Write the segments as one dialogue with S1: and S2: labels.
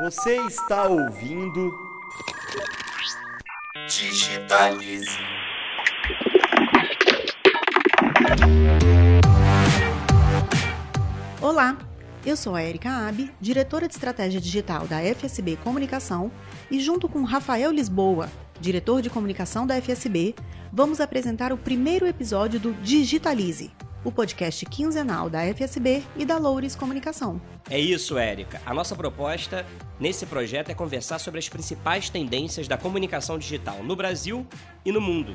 S1: Você está ouvindo. Digitalize.
S2: Olá, eu sou a Erika Abe, diretora de estratégia digital da FSB Comunicação, e junto com Rafael Lisboa, diretor de comunicação da FSB, vamos apresentar o primeiro episódio do Digitalize, o podcast quinzenal da FSB e da Loures Comunicação.
S3: É isso, Érica. A nossa proposta nesse projeto é conversar sobre as principais tendências da comunicação digital no Brasil e no mundo.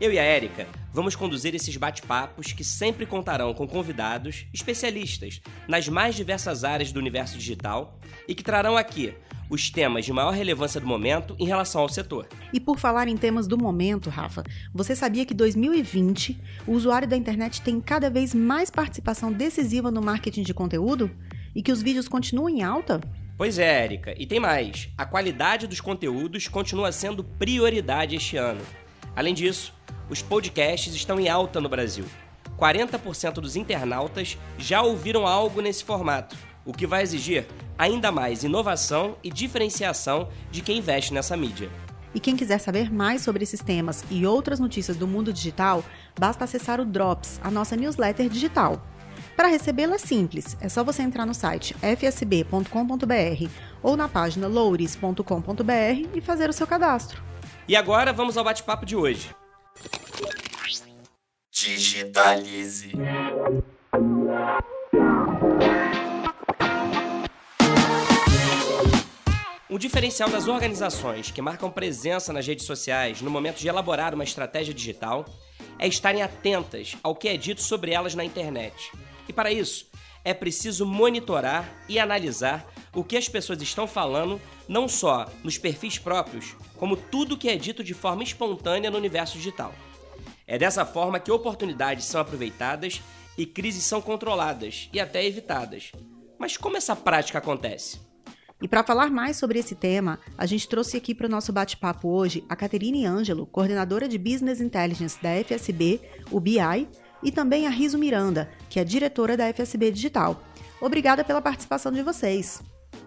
S3: Eu e a Érica vamos conduzir esses bate-papos que sempre contarão com convidados especialistas nas mais diversas áreas do universo digital e que trarão aqui os temas de maior relevância do momento em relação ao setor.
S2: E por falar em temas do momento, Rafa, você sabia que 2020 o usuário da internet tem cada vez mais participação decisiva no marketing de conteúdo? E que os vídeos continuam em alta?
S3: Pois é, Érica, e tem mais. A qualidade dos conteúdos continua sendo prioridade este ano. Além disso, os podcasts estão em alta no Brasil. 40% dos internautas já ouviram algo nesse formato, o que vai exigir ainda mais inovação e diferenciação de quem investe nessa mídia.
S2: E quem quiser saber mais sobre esses temas e outras notícias do mundo digital, basta acessar o Drops, a nossa newsletter digital. Para recebê-la é simples, é só você entrar no site fsb.com.br ou na página loures.com.br e fazer o seu cadastro.
S3: E agora vamos ao bate-papo de hoje.
S1: Digitalize.
S3: Um diferencial das organizações que marcam presença nas redes sociais no momento de elaborar uma estratégia digital é estarem atentas ao que é dito sobre elas na internet. E para isso, é preciso monitorar e analisar o que as pessoas estão falando, não só nos perfis próprios, como tudo que é dito de forma espontânea no universo digital. É dessa forma que oportunidades são aproveitadas e crises são controladas e até evitadas. Mas como essa prática acontece?
S2: E para falar mais sobre esse tema, a gente trouxe aqui para o nosso bate-papo hoje a Caterine Ângelo, coordenadora de Business Intelligence da FSB, o BI, e também a Riso Miranda, que é diretora da FSB Digital. Obrigada pela participação de vocês.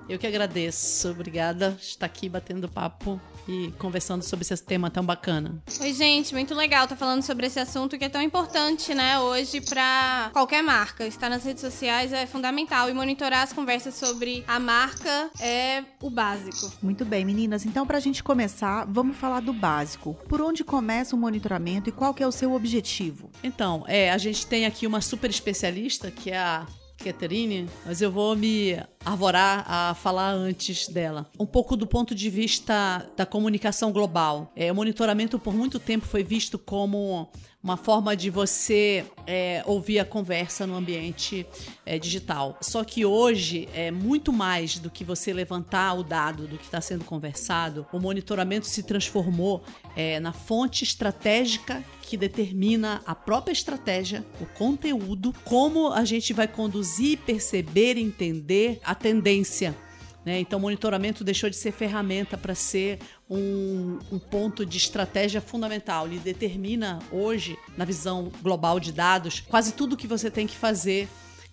S4: Eu que agradeço. Obrigada por estar aqui batendo papo e conversando sobre esse tema tão bacana.
S5: Oi, gente, muito legal estar falando sobre esse assunto que é tão importante, né, hoje para qualquer marca. Estar nas redes sociais é fundamental e monitorar as conversas sobre a marca é o básico.
S2: Muito bem, meninas. Então, para a gente começar, vamos falar do básico. Por onde começa o monitoramento e qual que é o seu objetivo?
S4: Então, é, a gente tem aqui uma super especialista que é a Catherine, mas eu vou me arvorar a falar antes dela. Um pouco do ponto de vista da comunicação global. É, o monitoramento por muito tempo foi visto como uma forma de você é, ouvir a conversa no ambiente é, digital. Só que hoje é muito mais do que você levantar o dado do que está sendo conversado. O monitoramento se transformou é, na fonte estratégica que determina a própria estratégia, o conteúdo, como a gente vai conduzir, perceber, entender a tendência né? Então, o monitoramento deixou de ser ferramenta para ser um, um, ponto de estratégia fundamental. Ele determina hoje, na visão global de dados, quase tudo que você tem que fazer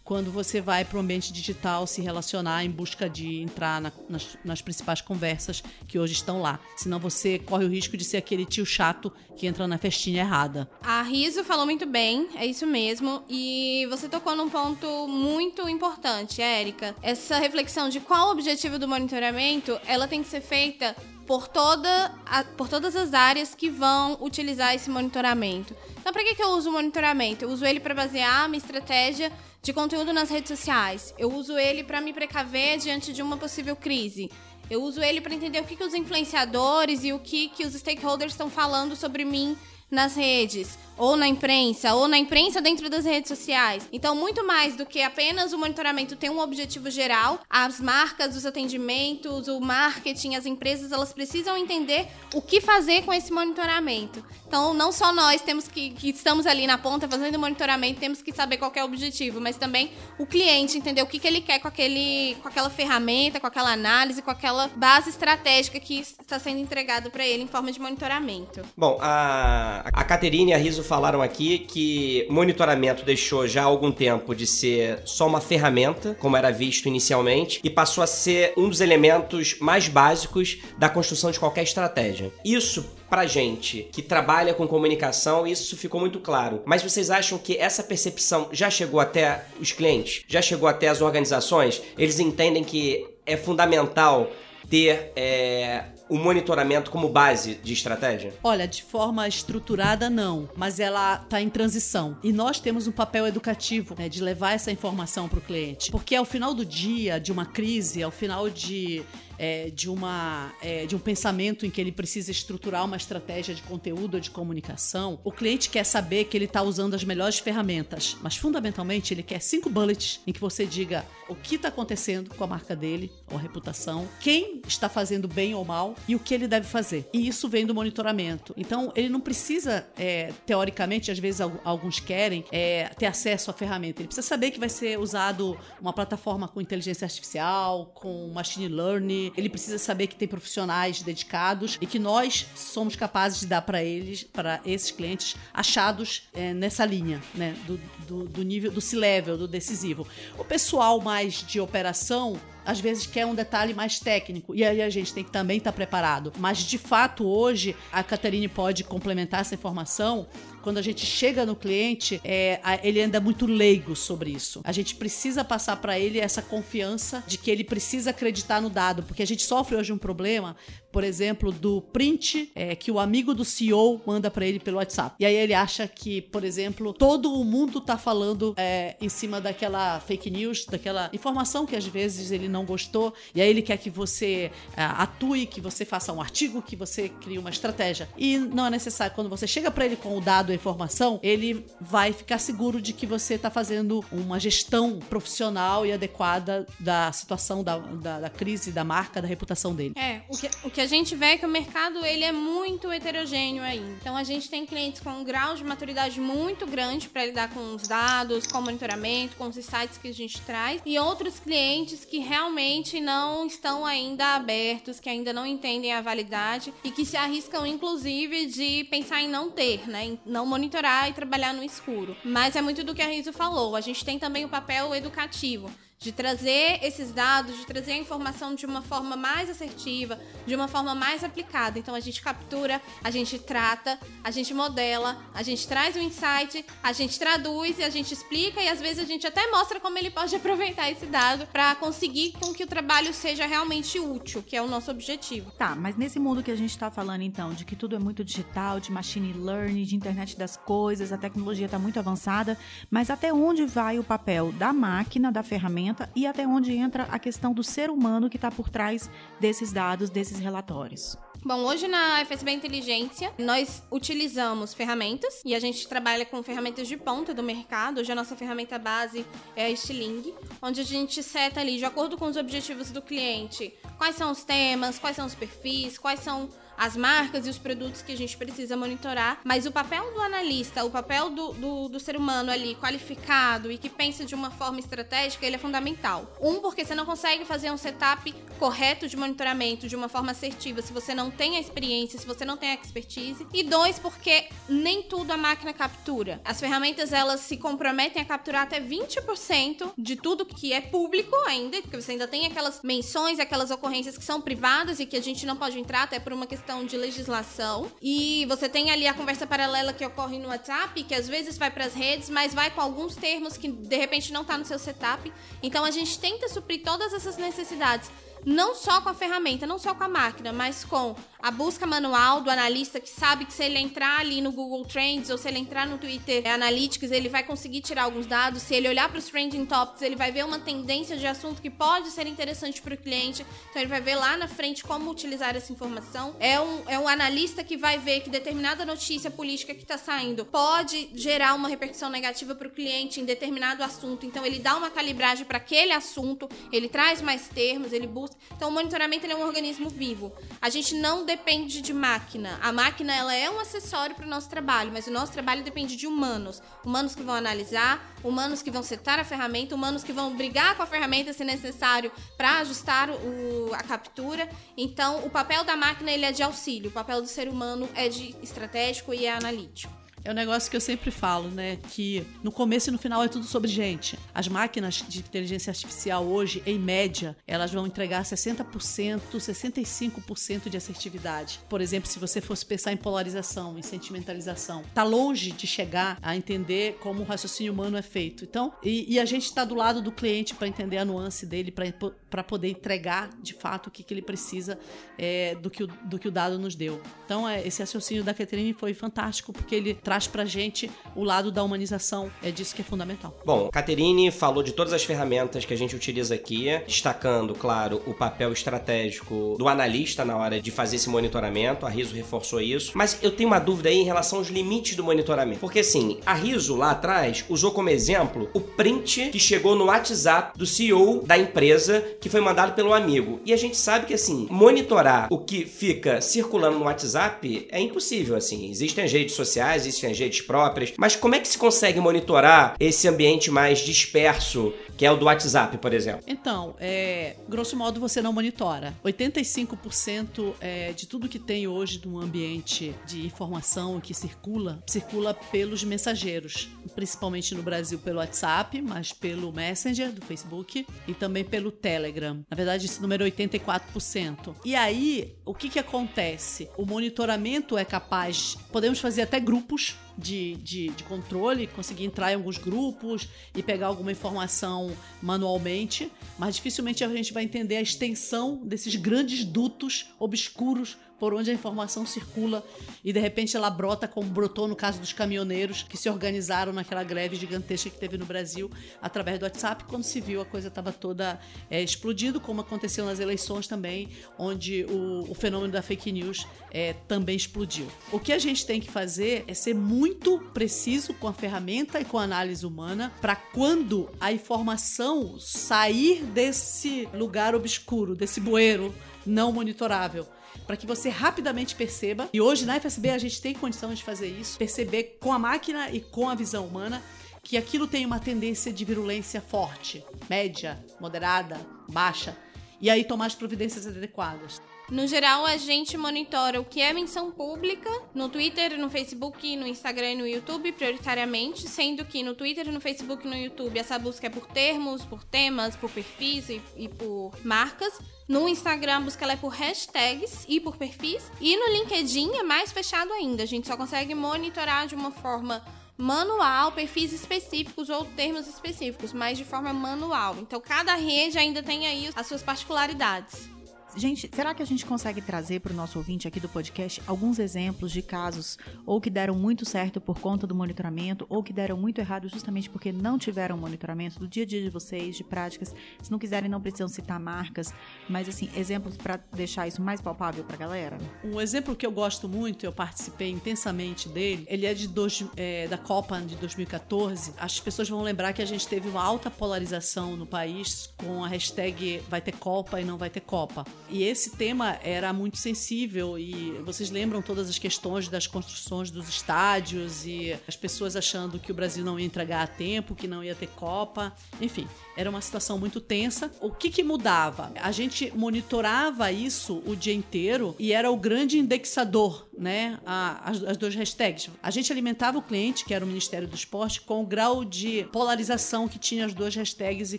S4: quando você vai para o ambiente digital se relacionar em busca de entrar na, nas, nas, principais conversas que hoje estão lá. Senão você corre o risco de ser aquele tio chato que entra na festinha errada.
S5: A Riso falou muito bem, é isso mesmo. E você tocou num ponto muito importante, Érica. Essa reflexão de qual o objetivo do monitoramento, ela tem que ser feita por, toda a, por todas as áreas que vão utilizar esse monitoramento. Então, para que, que eu uso o monitoramento? Eu uso ele para basear a minha estratégia de conteúdo nas redes sociais. Eu uso ele para me precaver diante de uma possível crise. Eu uso ele para entender o que, que os influenciadores e o que, que os stakeholders estão falando sobre mim nas redes, ou na imprensa, ou na imprensa dentro das redes sociais. Então, muito mais do que apenas o monitoramento ter um objetivo geral, as marcas, os atendimentos, o marketing, as empresas, elas precisam entender o que fazer com esse monitoramento. Então, não só nós temos que, que estamos ali na ponta fazendo monitoramento, temos que saber qual é o objetivo, mas também o cliente entender o que, que ele quer com, aquele, com aquela ferramenta, com aquela análise, com aquela base estratégica que está sendo entregado para ele em forma de monitoramento.
S3: Bom, a, a Caterine e a Riso falaram aqui que monitoramento deixou já há algum tempo de ser só uma ferramenta, como era visto inicialmente, e passou a ser um dos elementos mais básicos da construção de qualquer estratégia. Isso pra gente que trabalha com comunicação, isso ficou muito claro. Mas vocês acham que essa percepção já chegou até os clientes? Já chegou até as organizações? Eles entendem que é fundamental ter é, o monitoramento como base de estratégia?
S4: Olha, de forma estruturada, não. Mas ela está em transição. E nós temos um papel educativo né, de levar essa informação para o cliente. Porque ao final do dia, de uma crise, ao final de é, de, uma, é, de um pensamento em que ele precisa estruturar uma estratégia de conteúdo ou de comunicação, o cliente quer saber que ele está usando as melhores ferramentas, mas fundamentalmente ele quer cinco bullets em que você diga o que está acontecendo com a marca dele ou a reputação, quem está fazendo bem ou mal e o que ele deve fazer. E isso vem do monitoramento. Então ele não precisa, é, teoricamente, às vezes alguns querem é, ter acesso à ferramenta. Ele precisa saber que vai ser usado uma plataforma com inteligência artificial, com machine learning ele precisa saber que tem profissionais dedicados e que nós somos capazes de dar para eles, para esses clientes, achados é, nessa linha, né? Do, do, do nível, do C-level, do decisivo. O pessoal mais de operação às vezes quer um detalhe mais técnico. E aí a gente tem que também estar tá preparado. Mas de fato, hoje, a Catarine pode complementar essa informação quando a gente chega no cliente, é, ele anda muito leigo sobre isso. A gente precisa passar para ele essa confiança de que ele precisa acreditar no dado, porque a gente sofre hoje um problema, por exemplo, do print é, que o amigo do CEO manda para ele pelo WhatsApp. E aí ele acha que, por exemplo, todo o mundo tá falando é, em cima daquela fake news, daquela informação que às vezes ele não gostou, e aí ele quer que você é, atue, que você faça um artigo, que você crie uma estratégia. E não é necessário. Quando você chega para ele com o dado informação, ele vai ficar seguro de que você está fazendo uma gestão profissional e adequada da situação da, da, da, crise, da marca, da reputação dele.
S5: É, o que, o que a gente vê que o mercado ele é muito heterogêneo aí. Então a gente tem clientes com um grau de maturidade muito grande para lidar com os dados, com o monitoramento, com os insights que a gente traz, e outros clientes que realmente não estão ainda abertos, que ainda não entendem a validade e que se arriscam, inclusive, de pensar em não ter, né? Em não monitorar e trabalhar no escuro. Mas é muito do que a Riso falou. A gente tem também o papel educativo de trazer esses dados, de trazer a informação de uma forma mais assertiva, de uma forma mais aplicada. Então a gente captura, a gente trata, a gente modela, a gente traz o insight, a gente traduz e a gente explica e às vezes a gente até mostra como ele pode aproveitar esse dado para conseguir com que o trabalho seja realmente útil, que é o nosso objetivo.
S2: Tá, mas nesse mundo que a gente está falando então, de que tudo é muito digital, de machine learning, de internet das coisas, a tecnologia está muito avançada, mas até onde vai o papel da máquina, da ferramenta ferramenta e até onde entra a questão do ser humano que está por trás desses dados, desses relatórios.
S5: Bom, hoje na FSB Inteligência, nós utilizamos ferramentas e a gente trabalha com ferramentas de ponta do mercado. Hoje a nossa ferramenta base é a Stiling, onde a gente seta ali, de acordo com os objetivos do cliente, quais são os temas, quais são os perfis, quais são as marcas e os produtos que a gente precisa monitorar, mas o papel do analista, o papel do, do, do, ser humano ali qualificado e que pensa de uma forma estratégica, ele é fundamental. Um, porque você não consegue fazer um setup correto de monitoramento de uma forma assertiva se você não tem a experiência, se você não tem a expertise. E dois, porque nem tudo a máquina captura. As ferramentas, elas se comprometem a capturar até 20% de tudo que é público ainda, porque você ainda tem aquelas menções, aquelas ocorrências que são privadas e que a gente não pode entrar até por uma questão questão de legislação. E você tem ali a conversa paralela que ocorre no WhatsApp, que às vezes vai para as redes, mas vai com alguns termos que de repente não está no seu setup. Então a gente tenta suprir todas essas necessidades não só com a ferramenta, não só com a máquina, mas com a busca manual do analista que sabe que se ele entrar ali no Google Trends ou se ele entrar no Twitter Analytics, ele vai conseguir tirar alguns dados. Se ele olhar para os trending topics, ele vai ver uma tendência de assunto que pode ser interessante para o cliente. Então ele vai ver lá na frente como utilizar essa informação. É um, é um analista que vai ver que determinada notícia política que está saindo pode gerar uma repercussão negativa para o cliente em determinado assunto. Então ele dá uma calibragem para aquele assunto, ele traz mais termos, ele busca Então, o monitoramento é um organismo vivo. A gente não depende de máquina. A máquina ela é um acessório para o nosso trabalho, mas o nosso trabalho depende de humanos. Humanos que vão analisar, humanos que vão setar a ferramenta, humanos que vão brigar com a ferramenta se necessário para ajustar o, a captura. Então, o papel da máquina ele é de auxílio, o papel do ser humano é de estratégico e é analítico.
S4: É um negócio que eu sempre falo, né? Que no começo e no final é tudo sobre gente. As máquinas de inteligência artificial hoje, em média, elas vão entregar 60%, 65% de assertividade. Por exemplo, se você fosse pensar em polarização, em sentimentalização, tá longe de chegar a entender como o raciocínio humano é feito. Então, e, e a gente está do lado do cliente para entender a nuance dele, para poder entregar de fato o que, que ele precisa é, do, que o, do que o dado nos deu. Então, é, esse raciocínio da Catherine foi fantástico, porque ele traz pra gente o lado da humanização. É disso que é fundamental.
S3: Bom, Caterine falou de todas as ferramentas que a gente utiliza aqui, destacando, claro, o papel estratégico do analista na hora de fazer esse monitoramento. A Riso reforçou isso. Mas eu tenho uma dúvida aí em relação aos limites do monitoramento. Porque assim, a Riso lá atrás usou como exemplo o print que chegou no WhatsApp do CEO da empresa que foi mandado pelo amigo. E a gente sabe que assim, monitorar o que fica circulando no WhatsApp é impossível assim. Existem as redes sociais, existem as redes próprias, mas como é que se consegue monitorar esse ambiente mais disperso, que é o do WhatsApp, por exemplo?
S4: Então, é, grosso modo, você não monitora. 85% é, de tudo que tem hoje no ambiente de informação que circula, circula pelos mensageiros, principalmente no Brasil pelo WhatsApp, mas pelo Messenger do Facebook e também pelo Telegram. Na verdade, esse número é 84%. E aí, o que, que acontece? O monitoramento é capaz, podemos fazer até grupos de, de, de, controle, conseguir entrar em alguns grupos e pegar alguma informação manualmente, mas dificilmente a gente vai entender a extensão desses grandes dutos obscuros por onde a informação circula e de repente ela brota como brotou no caso dos caminhoneiros que se organizaram naquela greve gigantesca que teve no Brasil através do WhatsApp, quando se viu a coisa estava toda é, explodindo, como aconteceu nas eleições também, onde o, o fenômeno da fake news é, também explodiu. O que a gente tem que fazer é ser muito preciso com a ferramenta e com a análise humana para quando a informação sair desse lugar obscuro, desse bueiro não monitorável para que você rapidamente perceba. E hoje na FSB a gente tem condição de fazer isso, perceber com a máquina e com a visão humana que aquilo tem uma tendência de virulência forte, média, moderada, baixa, e aí tomar as providências adequadas.
S5: No geral, a gente monitora o que é menção pública no Twitter, no Facebook, no Instagram e no YouTube, prioritariamente, sendo que no Twitter, no Facebook e no YouTube essa busca é por termos, por temas, por perfis e, e por marcas. No Instagram, busca é por hashtags e por perfis. E no LinkedIn é mais fechado ainda. A gente só consegue monitorar de uma forma manual perfis específicos ou termos específicos, mas de forma manual. Então, cada rede ainda tem aí as suas particularidades.
S2: Gente, será que a gente consegue trazer para o nosso ouvinte aqui do podcast alguns exemplos de casos ou que deram muito certo por conta do monitoramento ou que deram muito errado justamente porque não tiveram monitoramento do dia a dia de vocês, de práticas? Se não quiserem, não precisam citar marcas, mas assim, exemplos para deixar isso mais palpável para a galera.
S4: Um exemplo que eu gosto muito, eu participei intensamente dele, ele é de dois, é, da Copa de 2014. As pessoas vão lembrar que a gente teve uma alta polarização no país com a hashtag vai ter Copa e não vai ter Copa. E esse tema era muito sensível e vocês lembram todas as questões das construções dos estádios e as pessoas achando que o Brasil não ia entregar a tempo, que não ia ter Copa. Enfim, era uma situação muito tensa. O que, que mudava? A gente monitorava isso o dia inteiro e era o grande indexador, né? A, as, as duas hashtags. A gente alimentava o cliente, que era o Ministério do Esporte, com o grau de polarização que tinha as duas hashtags e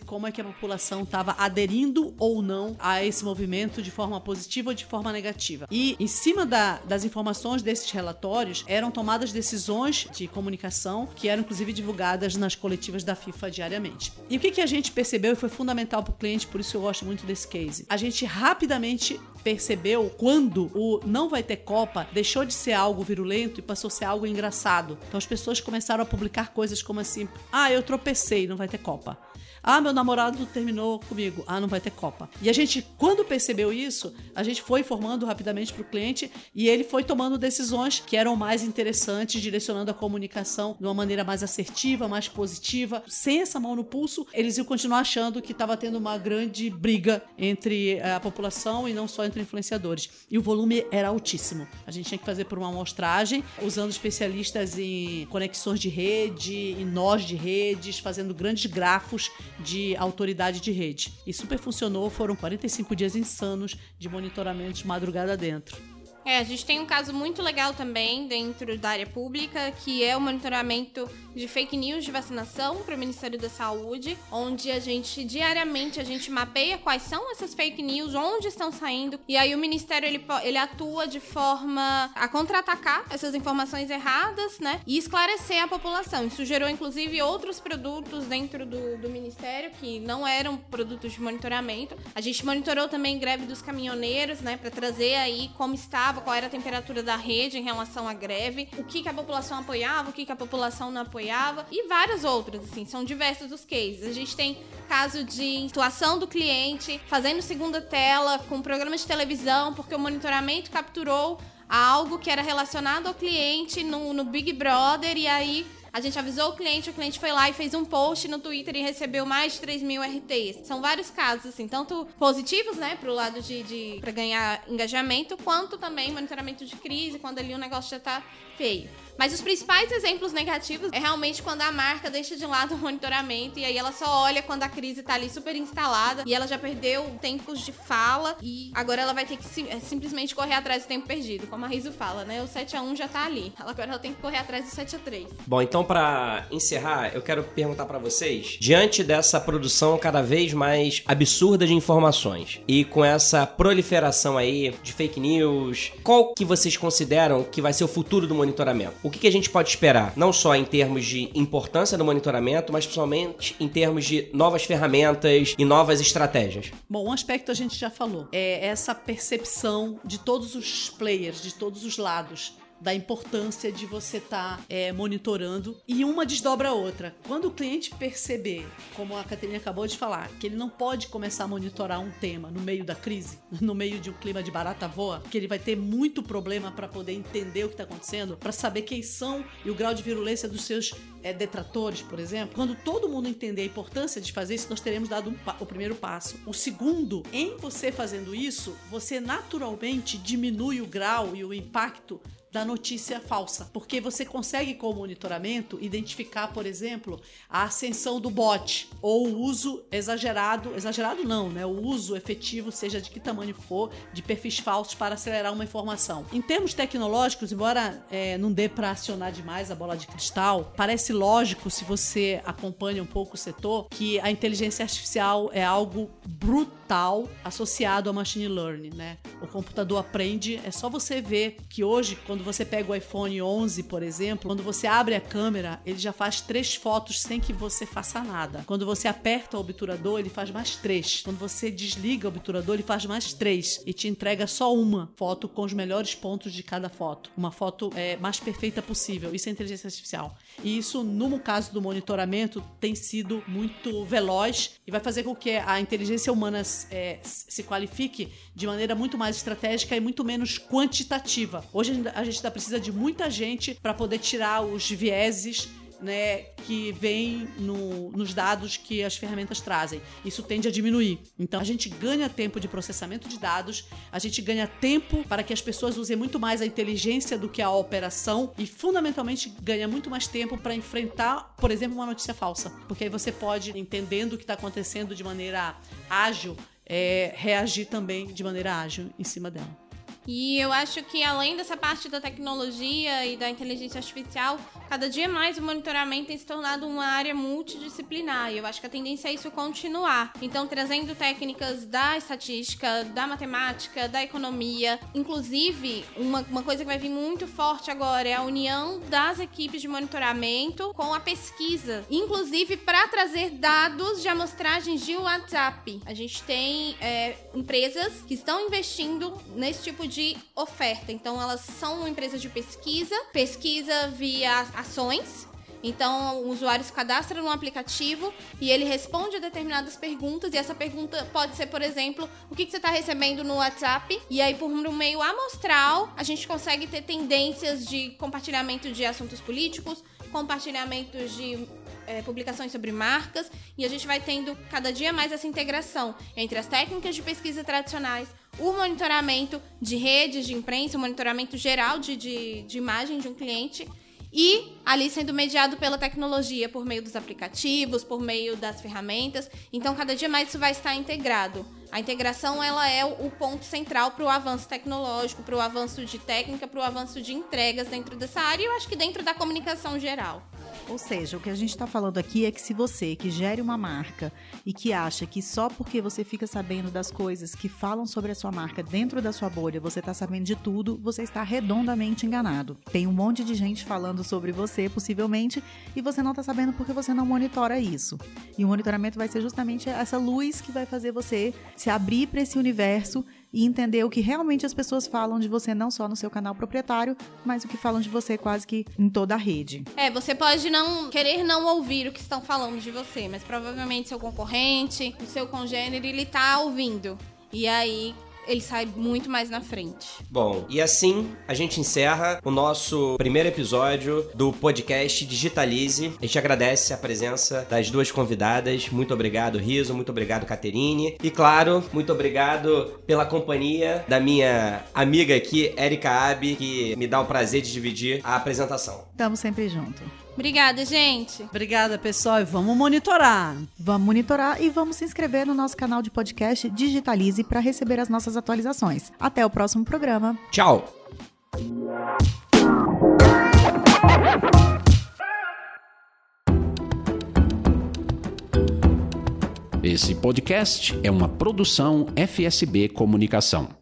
S4: como é que a população estava aderindo ou não a esse movimento de forma positiva ou de forma negativa. E em cima da, das informações desses relatórios eram tomadas decisões de comunicação que eram inclusive divulgadas nas coletivas da FIFA diariamente. E o que, que a gente percebeu e foi fundamental para o cliente, por isso eu gosto muito desse case. A gente rapidamente percebeu quando o não vai ter Copa deixou de ser algo virulento e passou a ser algo engraçado. Então as pessoas começaram a publicar coisas como assim: ah, eu tropecei, não vai ter Copa. Ah, meu namorado terminou comigo. Ah, não vai ter Copa. E a gente, quando percebeu isso, a gente foi informando rapidamente para o cliente e ele foi tomando decisões que eram mais interessantes, direcionando a comunicação de uma maneira mais assertiva, mais positiva. Sem essa mão no pulso, eles iam continuar achando que estava tendo uma grande briga entre eh, a população e não só entre influenciadores. E o volume era altíssimo. A gente tinha que fazer por uma amostragem, usando especialistas em conexões de rede, em nós de redes, fazendo grandes grafos de autoridade de rede. E super funcionou, foram 45 dias insanos de monitoramento de madrugada dentro.
S5: É, a gente tem um caso muito legal também dentro da área pública, que é o monitoramento de fake news de vacinação para o Ministério da Saúde, onde a gente diariamente a gente mapeia quais são essas fake news, onde estão saindo, e aí o Ministério ele, ele atua de forma a contra-atacar essas informações erradas, né, e esclarecer a população. Isso gerou inclusive outros produtos dentro do, do Ministério que não eram produtos de monitoramento. A gente monitorou também greve dos caminhoneiros, né, para trazer aí como está qual era a temperatura da rede em relação à greve, o que, que a população apoiava, o que, que a população não apoiava e várias outras, assim, são diversos os cases. A gente tem caso de situação do cliente fazendo segunda tela com programas de televisão, porque o monitoramento capturou algo que era relacionado ao cliente no, no Big Brother e aí a gente avisou o cliente, o cliente foi lá e fez um post no Twitter e recebeu mais de 3 mil RTs. São vários casos, assim, tanto positivos, né, pro lado de, de para ganhar engajamento, quanto também monitoramento de crise, quando ali o negócio já tá feio. Mas os principais exemplos negativos é realmente quando a marca deixa de lado o monitoramento e aí ela só olha quando a crise tá ali super instalada e ela já perdeu tempos de fala e agora ela vai ter que sim, é, simplesmente correr atrás do tempo perdido, como a Riso fala, né? O 7 a 1 já tá ali. Agora ela tem que correr atrás do 7 a 3.
S3: Bom, então para encerrar, eu quero perguntar para vocês, diante dessa produção cada vez mais absurda de informações e com essa proliferação aí de fake news, qual que vocês consideram que vai ser o futuro do monitoramento? o que, que a gente pode esperar? Não só em termos de importância do monitoramento, mas principalmente em termos de novas ferramentas e novas estratégias.
S4: Bom, um aspecto a gente já falou. É essa percepção de todos os players, de todos os lados da importância de você estar tá, é, monitorando e uma desdobra a outra. Quando o cliente perceber, como a Caterina acabou de falar, que ele não pode começar a monitorar um tema no meio da crise, no meio de um clima de barata voa, que ele vai ter muito problema para poder entender o que está acontecendo, para saber quem são e o grau de virulência dos seus é, detratores, por exemplo. Quando todo mundo entender a importância de fazer isso, nós teremos dado um o primeiro passo. O segundo, em você fazendo isso, você naturalmente diminui o grau e o impacto da notícia falsa, porque você consegue com o monitoramento identificar, por exemplo, a ascensão do bot ou o uso exagerado, exagerado não, né? O uso efetivo, seja de que tamanho for, de perfis falsos para acelerar uma informação. Em termos tecnológicos, embora é, não dê para acionar demais a bola de cristal, parece lógico se você acompanha um pouco o setor que a inteligência artificial é algo brutal associado ao machine learning, né? O computador aprende, é só você ver que hoje quando quando você pega o iPhone 11, por exemplo, quando você abre a câmera, ele já faz três fotos sem que você faça nada. Quando você aperta o obturador, ele faz mais três. Quando você desliga o obturador, ele faz mais três e te entrega só uma foto com os melhores pontos de cada foto. Uma foto é, mais perfeita possível. Isso é inteligência artificial. E isso, no caso do monitoramento, tem sido muito veloz e vai fazer com que a inteligência humana é, se qualifique de maneira muito mais estratégica e muito menos quantitativa. Hoje a gente ainda precisa de muita gente para poder tirar os vieses né, que vem no, nos dados que as ferramentas trazem. Isso tende a diminuir. Então a gente ganha tempo de processamento de dados, a gente ganha tempo para que as pessoas usem muito mais a inteligência do que a operação e fundamentalmente ganha muito mais tempo para enfrentar, por exemplo, uma notícia falsa, porque aí você pode entendendo o que está acontecendo de maneira ágil, é, reagir também de maneira ágil em cima dela.
S5: E eu acho que além dessa parte da tecnologia e da inteligência artificial, cada dia mais o monitoramento tem se tornado uma área multidisciplinar. E eu acho que a tendência é isso continuar. Então, trazendo técnicas da estatística, da matemática, da economia. Inclusive, uma, uma coisa que vai vir muito forte agora é a união das equipes de monitoramento com a pesquisa. Inclusive, para trazer dados de amostragens de WhatsApp. A gente tem é, empresas que estão investindo nesse tipo de oferta. Então, elas são uma empresa de pesquisa, pesquisa via ações Então, o usuário se cadastra no aplicativo e ele responde a determinadas perguntas. E essa pergunta pode ser, por exemplo, o que, que você está recebendo no WhatsApp. E aí, por um meio amostral, a gente consegue ter tendências de compartilhamento de assuntos políticos, compartilhamentos de é, publicações sobre marcas e a gente vai tendo cada dia mais essa integração entre as técnicas de pesquisa tradicionais, o monitoramento de redes de imprensa, o monitoramento geral de, de, de imagem de um cliente e ali sendo mediado pela tecnologia, por meio dos aplicativos, por meio das ferramentas. Então, cada dia mais isso vai estar integrado. A integração ela é o ponto central para o avanço tecnológico, para o avanço de técnica, para o avanço de entregas dentro dessa área e eu acho que dentro da comunicação geral.
S2: Ou seja, o que a gente está falando aqui é que se você que gere uma marca e que acha que só porque você fica sabendo das coisas que falam sobre a sua marca dentro da sua bolha, você está sabendo de tudo, você está redondamente enganado. Tem um monte de gente falando sobre você, possivelmente, e você não está sabendo porque você não monitora isso. E o monitoramento vai ser justamente essa luz que vai fazer você se abrir para esse universo e entender o que realmente as pessoas falam de você, não só no seu canal proprietário, mas o que falam de você quase que em toda a rede.
S5: É, você pode não querer não ouvir o que estão falando de você, mas provavelmente seu concorrente, o seu congênero, ele tá ouvindo. E aí, ele sai muito mais na frente.
S3: Bom, e assim a gente encerra o nosso primeiro episódio do podcast Digitalize. A gente agradece a presença das duas convidadas. Muito obrigado, Riso. Muito obrigado, Caterine. E claro, muito obrigado pela companhia da minha amiga aqui, Erika Abi, que me dá o prazer de dividir a apresentação.
S2: Estamos sempre juntos.
S5: Obrigada, gente.
S4: Obrigada, pessoal. E vamos monitorar.
S2: Vamos monitorar e vamos se inscrever no nosso canal de podcast Digitalize para receber as nossas atualizações. Até o próximo programa.
S3: Tchau.
S6: Esse podcast é uma produção FSB Comunicação.